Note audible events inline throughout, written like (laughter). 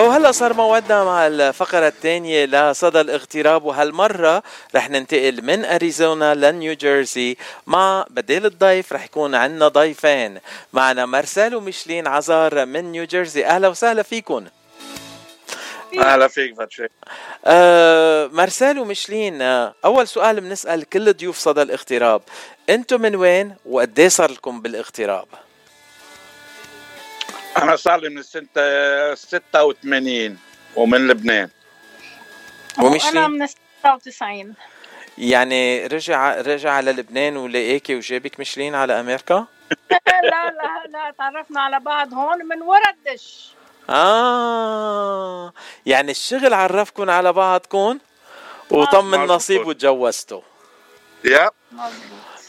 وهلا صار موعدنا مع الفقرة الثانية لصدى الاغتراب وهالمرة رح ننتقل من أريزونا لنيو جيرسي مع بديل الضيف رح يكون عندنا ضيفين. معنا مارسيل وميشلين عزار من نيو جيرسي. أهلا وسهلا فيكم أهلا فيك فتشي آه مارسيل وميشلين آه أول سؤال بنسأل كل ضيوف صدى الاغتراب. أنتم من وين وقد صار لكم بالاغتراب؟ أنا صار لي من سنة 86 ومن لبنان. ومشلين أنا من 96 يعني رجع رجع على لبنان ولقيكي وجابك مشلين على أمريكا؟ (laughs) لا لا لا تعرفنا على بعض هون من ورا الدش آه يعني الشغل عرفكم على بعضكم وطم النصيب وتجوزتوا. يا.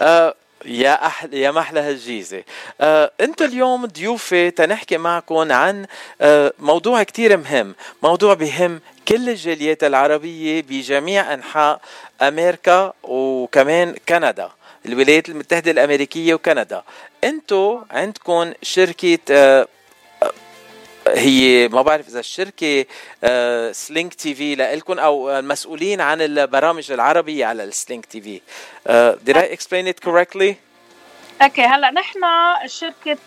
آه يا أحلى يا محلى هالجيزه آه، أنتم اليوم ضيوفي تنحكي معكم عن آه، موضوع كتير مهم. موضوع بهم كل الجاليات العربية بجميع أنحاء أمريكا وكمان كندا الولايات المتحدة الأمريكية وكندا. أنتم عندكم شركة آه هي ما بعرف إذا الشركة Sling TV لكم أو المسؤولين عن البرامج العربية على ال Sling TV did I explain it correctly? okay هلا نحن شركة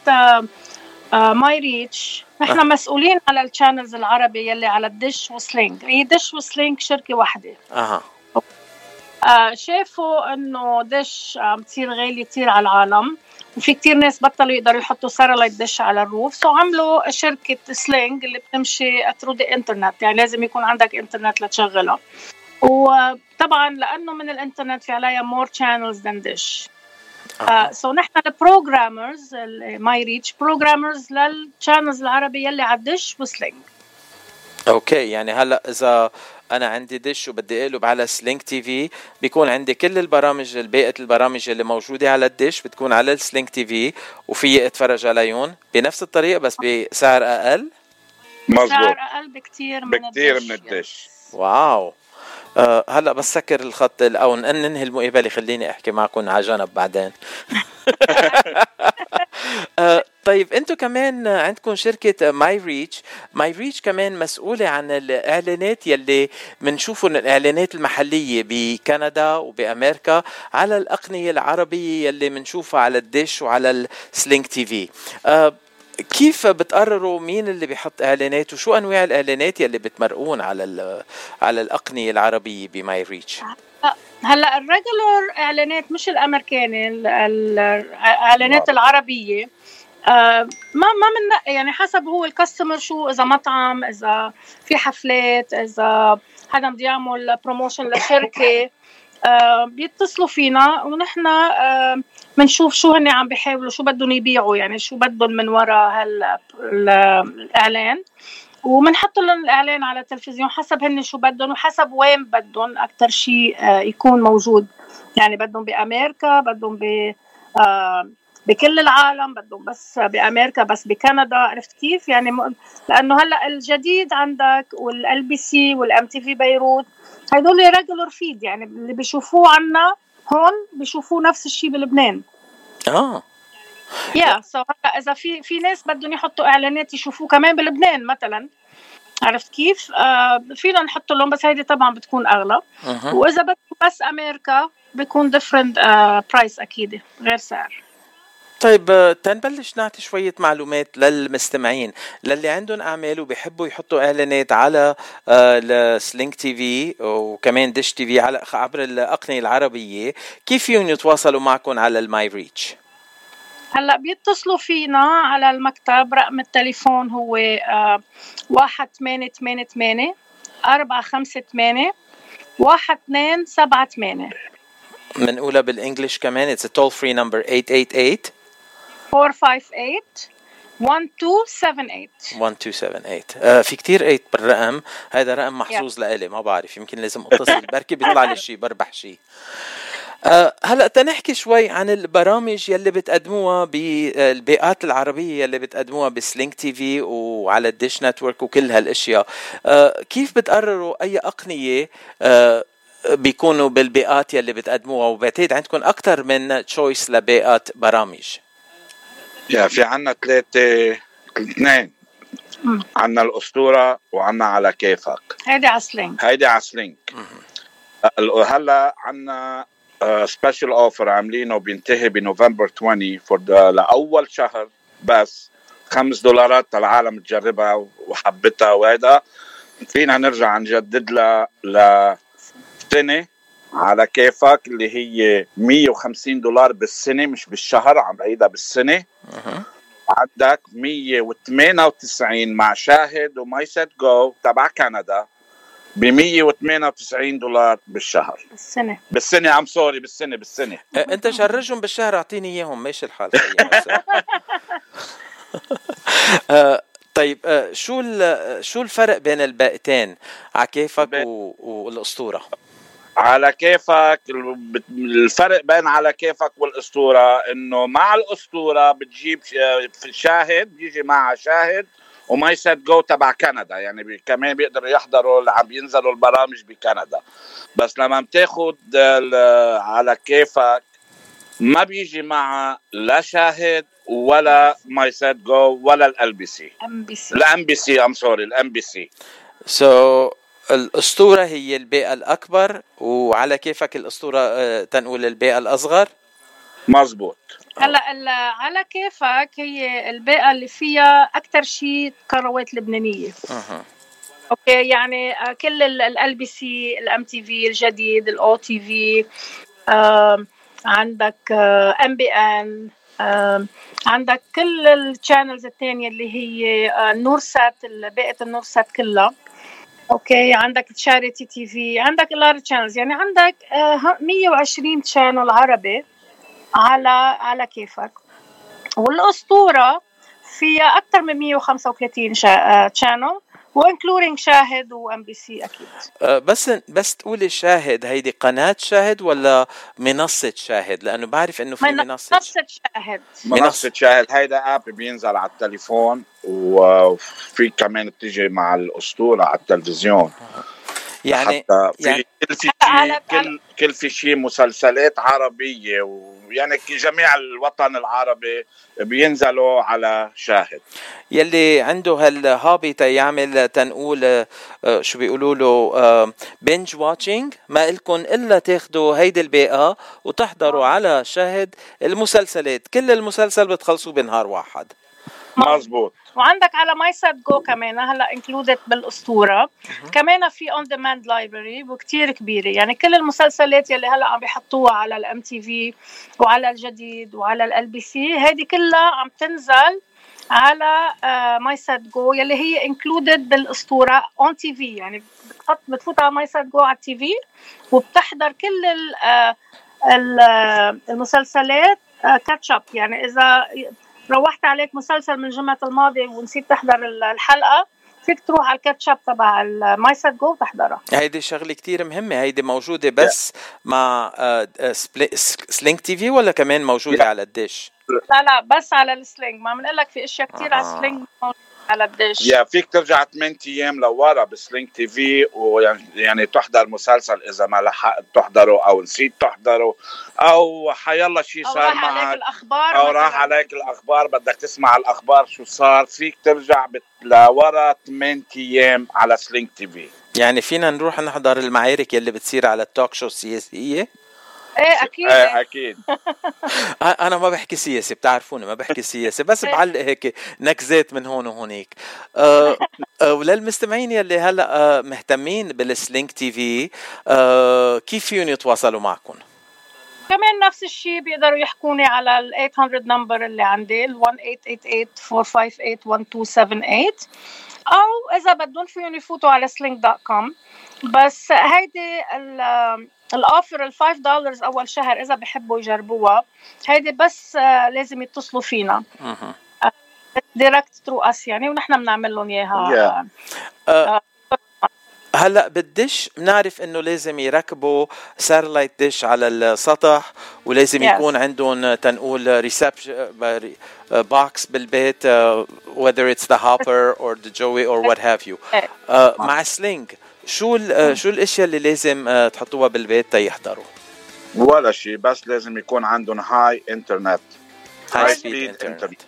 My Reach نحن أه. مسؤولين على ال channels العربي يلي على ال Dish و Sling هي Dish و Sling شركة واحدة أها. آه شافوا إنه Dish عم تصير غاليه كثير على العالم وفي كتير ناس بطلوا يقدروا يحطوا satellite dish على ال roof. so عملوا شركة Sling اللي بتمشي through the internet يعني لازم يكون عندك انترنت لتشغلها وطبعا لأنه من الإنترنت في عليها more channels than Dish so نحن ال programmers My Reach programmers لل channels العربي يلي على ال Dish و Sling okay يعني هلأ إذا أنا عندي Dish وبدي أقلب على Sling TV بيكون عندي كل البرامج بقيه البرامج اللي موجودة على ال Dish بتكون على ال Sling TV وفي أتفرج عليهم بنفس الطريقة بس بسعر أقل؟ مظبوط. سعر أقل بكثير من بكثير من ال Dish. wow. أه هلأ بس سكر الخط أو ننهي المقابلة خليني أحكي معكم على جنب بعدين. (laughs) أه طيب أنتم كمان عندكم شركة My Reach My Reach كمان مسؤولة عن الإعلانات يلي بنشوفهم الإعلانات المحلية بكندا وبأمريكا على الأقنية العربية يلي بنشوفها على ال Dish وعلى ال Sling TV. أه كيف بتقرروا مين اللي بيحط إعلانات وشو أنواع الإعلانات يلي بتمرقون على على الأقنية العربية ب My Reach هلأ ال regular إعلانات مش الأمريكاني الاعلانات العربية. آه ما ما من يعني حسب هو ال customer شو إذا مطعم إذا في حفلات إذا حدا بده يعمل promotion لشركة. آه بيتصلوا فينا ونحن آه بنشوف شو هن عم بيحاولوا شو بدهم يبيعوا يعني شو بدهم من وراء هالاعلان وبنحط لهم الإعلان على التلفزيون حسب هن شو بدهم وحسب وين بدهم أكثر شيء آه، يكون موجود. يعني بدهم بأمريكا بدهم ب آه، بكل العالم بدهم بس بأمريكا بس بكندا. عرفت كيف؟ يعني م... لأنه هلأ الجديد عندك وال LBC وال MTV بيروت هدول regular feed يعني اللي بيشوفوه عنا هون بيشوفوه نفس الشيء بلبنان. آه. yeah so هلأ إذا في في ناس بدهم يحطوا إعلانات يشوفوه كمان بلبنان مثلا. عرفت كيف؟ آه فينا نحط لهم بس هيدي طبعا بتكون أغلى. أه. وإذا بدهم بس أمريكا بيكون different price آه أكيد غير سعر. طيب آه، تنبلش نعطي شوية معلومات للمستمعين. للي عندهم أعمال وبيحبوا يحطوا إعلانات على ال Sling TV وكمان Dish TV على عبر الأقنية العربية كيف فيهم يتواصلوا معكم على ال My Reach؟ هلأ بيتصلوا فينا على المكتب رقم التليفون هو آه، واحد ثمانية ثمانية ثمانية أربعة خمسة ثمانية واحد اثنين سبعة ثمانية. بنقولها بال English كمان it's a toll free number 888 458 1278 1278 آه في كتير 8 بالرقم. هذا رقم محظوظ yeah. لإلي ما بعرف يمكن لازم اتصل. (laughs) بركي بيطلع لي شيء بربح شيء أه هلأ تنحكي شوي عن البرامج يلي بتقدموها بالباقات العربية يلي بتقدموها ب Sling TV وعلى ال Dish Network وكل هالأشياء. أه كيف بتقرروا أي أقنية أه بيكونوا بالباقات يلي بتقدموها؟ وبعتقد عندكم أكثر من choice لباقات برامج. yeah في عنا ثلاثة اثنين. عنا الأسطورة وعنا على كيفك. هيدي على هيدي على Sling. هلا عنا special offer عاملينه بينتهي بنوفمبر 20 four لأول شهر بس. خمس دولارات للعالم تجربها وحبتها وهذا فينا نرجع نجدد لها لسنه على كيفك اللي هي 150 دولار بالسنة مش بالشهر عم بعيدها بالسنة. عندك 198 مع شاهد و MySat Go تبع كندا ب 198 دولار بالشهر. بالسنة. بالسنة عم sorry بالسنة بالسنة. آه، أنت charge هم بالشهر أعطيني إياهم ماشي الحال (laughs) طيب شو شو الفرق بين الباقتين؟ على كيفك والأسطورة. على كيفك الفرق بين على كيفك والأسطورة إنه مع الأسطورة بتجيب شاهد بيجي معها شاهد و MySat Go تبع كندا يعني بي كمان بيقدروا يحضروا اللي عم ينزلوا البرامج بكندا. بس لما بتاخد على كيفك ما بيجي معها لا شاهد ولا MySat Go ولا ال MBC MBC ال MBC ام sorry ال MBC so الأسطورة هي الباقة الأكبر وعلى كيفك الأسطورة آه، تنقول الباقة الأصغر؟ مزبوط هلا على كيفك هي البيئة اللي فيها أكثر شيء قنوات لبنانية. أه. okay يعني آه، كل LBC ال MTV الجديد ال OTV عندك NBN عندك كل ال channels الثانية اللي هي آه، نور سات بيئة النور سات كلها. okay عندك Charity TV عندك لار channels يعني عندك 120 channel عربي على على كيفك. والأسطورة فيها أكثر من 135 channel و including شاهد و MBC أكيد. أه بس بس تقولي شاهد هيدي قناة شاهد ولا منصة شاهد؟ لأنه بعرف إنه في منصة منصة شاهد. منصة شاهد هيدا app بينزل على التليفون وفي كمان بتيجي مع الأسطورة على التلفزيون. يعني حتى في يعني كل في شيء كل كل في شيء مسلسلات عربية ويعني جميع الوطن العربي بينزلوا على شاهد. يلي عنده هالهابي تيعمل تنقول آه، شو بيقولوا له بنج واتشينج ما إلكم إلا تاخذوا هيدي البيئة وتحضروا على شاهد المسلسلات. كل المسلسل بتخلصوه بنهار واحد. مزبوط وعندك على MySat Go كمان هلا included بالأسطورة. كمان في on demand library وكثير كبيرة. يعني كل المسلسلات يلي هلا عم بيحطوها على ال MTV وعلى الجديد وعلى LBC هذه كلها عم تنزل على MySat Go يلي هي included بالأسطورة on TV يعني بتحط بتفوت على MySat Go على ال TV وبتحضر كل آه، آه، المسلسلات catch up يعني إذا روحت عليك مسلسل من الجمعة الماضية ونسيت تحضر الحلقة فيك تروح على ال catch up تبع ال MySat Go وتحضرها هيدي شغلة كتير مهمة هيدي موجودة بس yeah. مع Sling TV ولا كمان موجودة yeah. على الدش لا لا بس على ال Sling ما بنقول لك في أشياء كثير آه. على ال Sling على الدش يا فيك ترجع 8 أيام لورا ب Sling TV ويعني يعني تحضر مسلسل إذا ما لحقت تحضره أو نسيت تحضره أو حيالله شيء صار معك عليك الأخبار أو راح عليك الأخبار بدك تسمع الأخبار شو صار فيك ترجع لورا 8 أيام على Sling TV. يعني فينا نروح نحضر المعارك يلي بتصير على ال talk show السياسيه إيه أكيد (laughs) إيه أكيد. أنا ما بحكي سياسه بتعرفوني ما بحكي سياسه بس بعلق هيك نكزات من هون وهونيك. أه وللمستمعين يلي هلأ مهتمين بال Sling TV أه كيف فيهم يتواصلوا معكم؟ كمان نفس الشيء بيقدروا يحكوني على ال 800 number اللي عندي ال 1888 أو إذا بدهم فيهم يفوتوا على Sling dot com بس هيدي ال offer ال 5 دولار أول شهر إذا بحبوا يجربوها. هيدي بس آه، لازم يتصلوا فينا. direct through us يعني ونحن بنعمل لهم إياها. آه، هلأ بالدش بنعرف إنه لازم يركبوا satellite dish على السطح ولازم yes. يكون عندهم تنقول reception box بالبيت uh, whether it's the hopper or the joey or what have you. (laughs) Uh, مع Sling شو شو الأشياء اللي لازم آه، تحطوها بالبيت تيحضروا؟ ولا شيء بس لازم يكون عندهم high internet high speed internet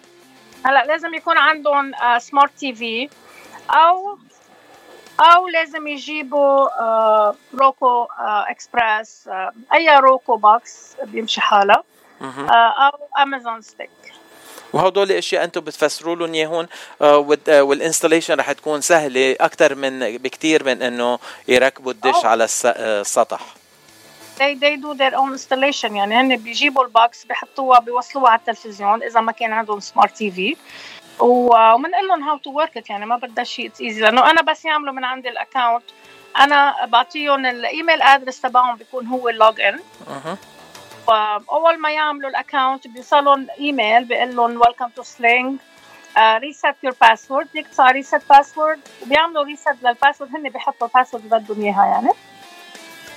هلا لازم يكون عندهم smart TV أو أو لازم يجيبوا آه Roku آه اكسبرس آه أي Roku box بيمشي حالها آه أو Amazon Stick. وهدول الأشياء أنتم بتفسروا لهم اياهم آه وال installation رح تكون سهلة أكثر من بكثير من إنه يركبوا الدش. على السطح. They they do their own installation. يعني هن بيجيبوا ال box بحطوها بيوصلوها على التلفزيون إذا ما كان عندهم smart TV وبنقول لهم how to work it يعني ما بدها شيء easy لأنه أنا بس يعملوا من عندي ال account أنا بعطيهم ال email address تبعهم بيكون هو ال login واول ما يعملوا ال account بيوصلهم إيميل بيقول لهم welcome to Sling reset your password يقطع reset password وبيعملوا reset لل password هن بيحطوا ال password اللي بدهم إياها يعني.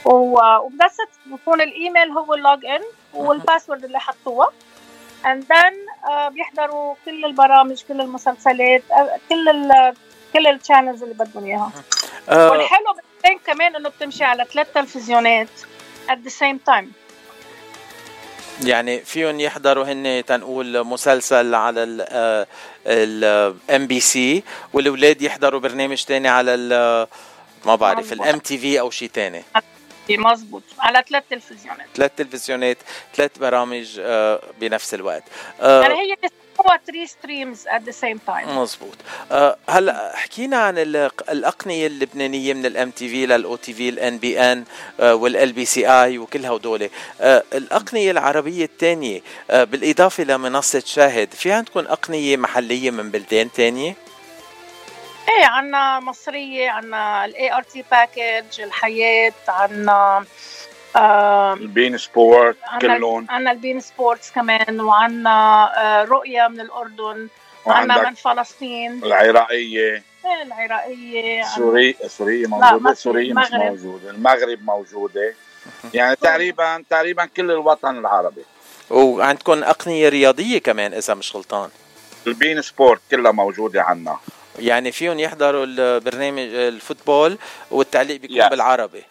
وبس بكون الإيميل هو ال login وال password اللي حطوها. and then uh, بيحضروا كل البرامج كل المسلسلات uh, كل ال كل ال channels اللي بدهم إياها. والحلو بالسلينج كمان إنه بتمشي على ثلاث تلفزيونات at the same time. يعني فيهم يحضروا هن تنقول مسلسل على ال MBC والأولاد يحضروا برنامج تاني على ما بعرف ال MTV أو شيء تاني. مظبوط. على ثلاث تلفزيونات. ثلاث تلفزيونات ثلاث برامج آه، بنفس الوقت. آه، يعني هي هو 3 streams at the same time مظبوط. آه، هلا حكينا عن الأقنية اللبنانية من الام تي في للاو تي في الان بي ان والال بي سي اي وكل هدول. الأقنية العربية الثانية بالإضافة لمنصه شاهد في عندكم أقنية محلية من بلدان ثانية؟ إيه عنا مصرية عنا ال ART package الحياة عنا البين سبورت كلهم عنا ال beIN Sports كمان وعنا آه، رؤية من الأردن وعنا من فلسطين. العراقية. إيه العراقية سوريا سوريا موجودة؟ سوريا مش موجودة. المغرب موجودة. (laughs) يعني تقريبا تقريبا كل الوطن العربي. وعندكم أقنية رياضية كمان إذا مش غلطان. ال beIN Sport كلها موجودة عنا. يعني فيهم يحضروا البرنامج ال football والتعليق بيكون yeah. بالعربي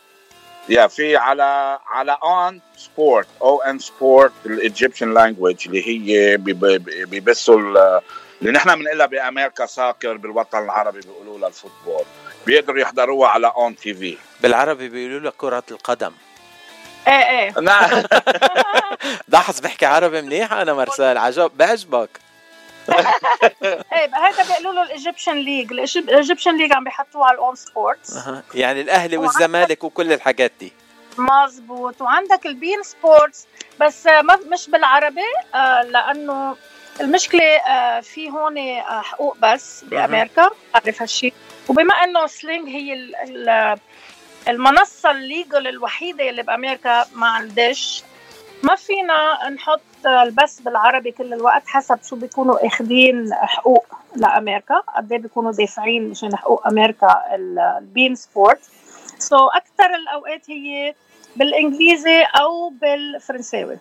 yeah, في على على ON Sport أو ON Sport ال Egyptian league اللي هي بيبثوا اللي نحن بنقولها بأمريكا soccer بالوطن العربي بيقولوا لها ال football. بيقدروا يحضروها على ON TV بالعربي بيقولوا لها كرة القدم. إيه إيه. نعم. (laughs) (laughs) لاحظ بحكي عربي منيح أنا مرسال عجب بعجبك. (laughs) إيه هذا بيقولوا له ال Egyptian league. ال Egyptian league عم بيحطوه على ال ON Sports. يعني الأهلي والزمالك وكل الحاجات دي. مزبوط وعندك ال beIN Sports. بس مش بالعربي آه، لأنه المشكلة آه، في هون آه، حقوق بس بأمريكا. بعرف هالشيء وبما إنه Sling هي المنصة ال legal الوحيدة اللي بأمريكا مع الدش ما فينا نحط البث بالعربي كل الوقت حسب شو بيكونوا اخذين حقوق لأمريكا. قد إيه بيكونوا دافعين مشان حقوق أمريكا ال beIN Sport. so, أكثر الأوقات هي بالإنجليزي أو بالفرنساوي.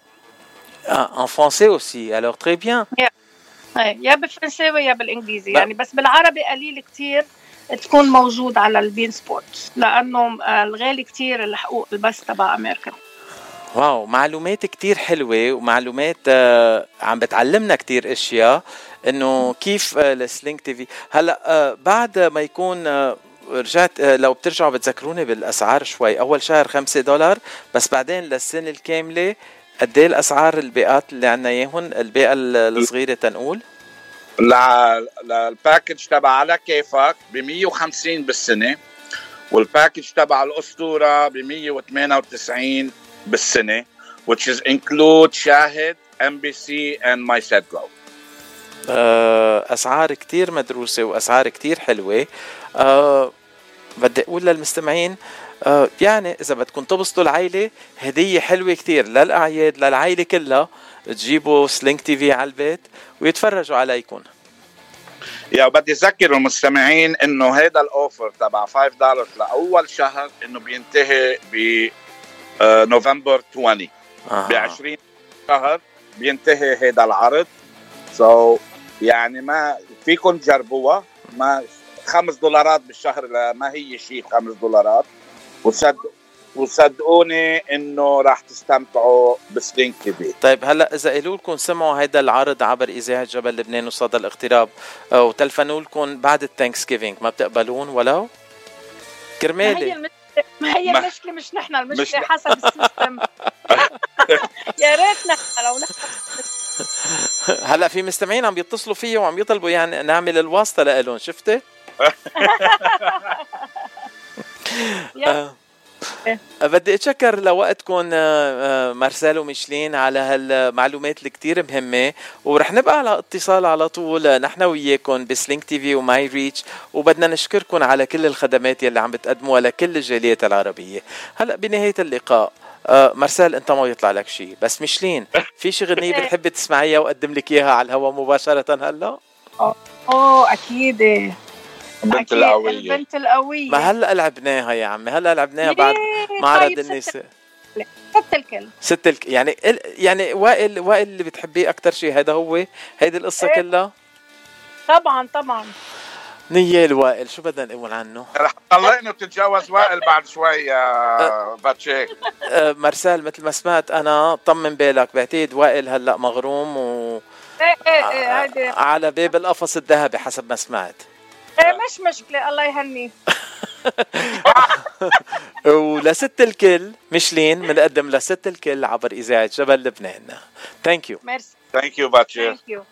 en français aussi alors très bien يا بالفرنساوي يا بالإنجليزي. يعني بس بالعربي قليل كثير تكون موجود على ال beIN Sport. لأنه الغالي كثير الحقوق البث تبع أمريكا. wow معلومات كتير حلوة ومعلومات آه عم بتعلمنا كتير أشياء إنه كيف آه ال Sling TV. هلأ آه بعد ما يكون آه رجعت آه، لو بترجعوا بتذكروني بالأسعار شوي. أول شهر خمسة دولار بس بعدين للسنة الكاملة قد إيه الأسعار الباقات اللي عندنا اياهم الباقة الصغيرة تنقول؟ ال package تبع على كيفك ب 150 بالسنة وال package تبع الأسطورة ب 198 بالسنة which is include شاهد ام بي سي اند ماي سيت جو أسعار كتير مدروسة وأسعار كتير حلوة. أه بدي أقول للمستمعين أه يعني إذا بدكم تبسطوا العائله هدية حلوة كتير للأعياد للعائله كلها. تجيبوا Sling TV على البيت ويتفرجوا عليكم. يا بدي أذكر المستمعين إنه هذا ال offer تبع 5 دولار لأول شهر إنه بينتهي ب نوفمبر 20 ب 20 شهر بينتهي هذا العرض. so, يعني ما فيكم تجربوها ما خمس دولارات بالشهر ما هي شيء خمس دولارات. وتصدق وصدقوني إنه راح تستمتعوا ب Sling TV طيب هلأ إذا قالوا لكم سمعوا هيدا العرض عبر إذاعة جبل لبنان وصدى الاغتراب آه، وتلفنوا لكم بعد ال Thanksgiving ما بتقبلون ولو؟ كرمالي. ما هي المشكلة مش نحن المشكلة مش حسب ال system. (laughs) يا ريت نحن لو نحن. هلا في مستمعين عم يتصلوا فيي وعم يطلبوا يعني نعمل الواسطة لهم شفتي؟ (laughs) (laughs) آه. بدي أتشكر لوقتكم آه، مارسيل وميشلين على هالمعلومات الكتير مهمة. ورح نبقى على اتصال على طول نحن وياكم ب Sling TV و MyReach. وبدنا نشكركم على كل الخدمات يلي عم بتقدموها لكل الجاليات العربية. هلا بنهاية اللقاء آه مارسيل أنت ما يطلع لك شيء بس ميشلين في شي غنية (laughs) بتحبي تسمعيها وأقدم لك إياها على الهواء مباشرة هلا؟ أوه أكيد. البنت القوية. البنت القوية. ما هلا لعبناها يا عمي هلا لعبناها بعد معرض طيب النساء ست الكل. ست الكل يعني يعني وائل وائل اللي بتحبيه أكثر شيء هذا هو هيدي القصة إيه؟ كلها؟ طبعا طبعا. نيال وائل شو بدنا نقول عنه؟ رح تطلقني وتتجوز وائل بعد شوي يا باتشيك. أه، مارسيل مثل ما سمعت أنا طمن بالك بعتقد وائل هلأ مغروم و إيه إيه إيه على باب القفص الذهبي حسب ما سمعت. إيه مش مشكلة؟ الله يهني. (laughs) ولست الكل مشلين بنقدم لست الكل عبر إذاعة جبل لبنان. ثانك يو ميرسي. ثانك يو باتشي ثانك يو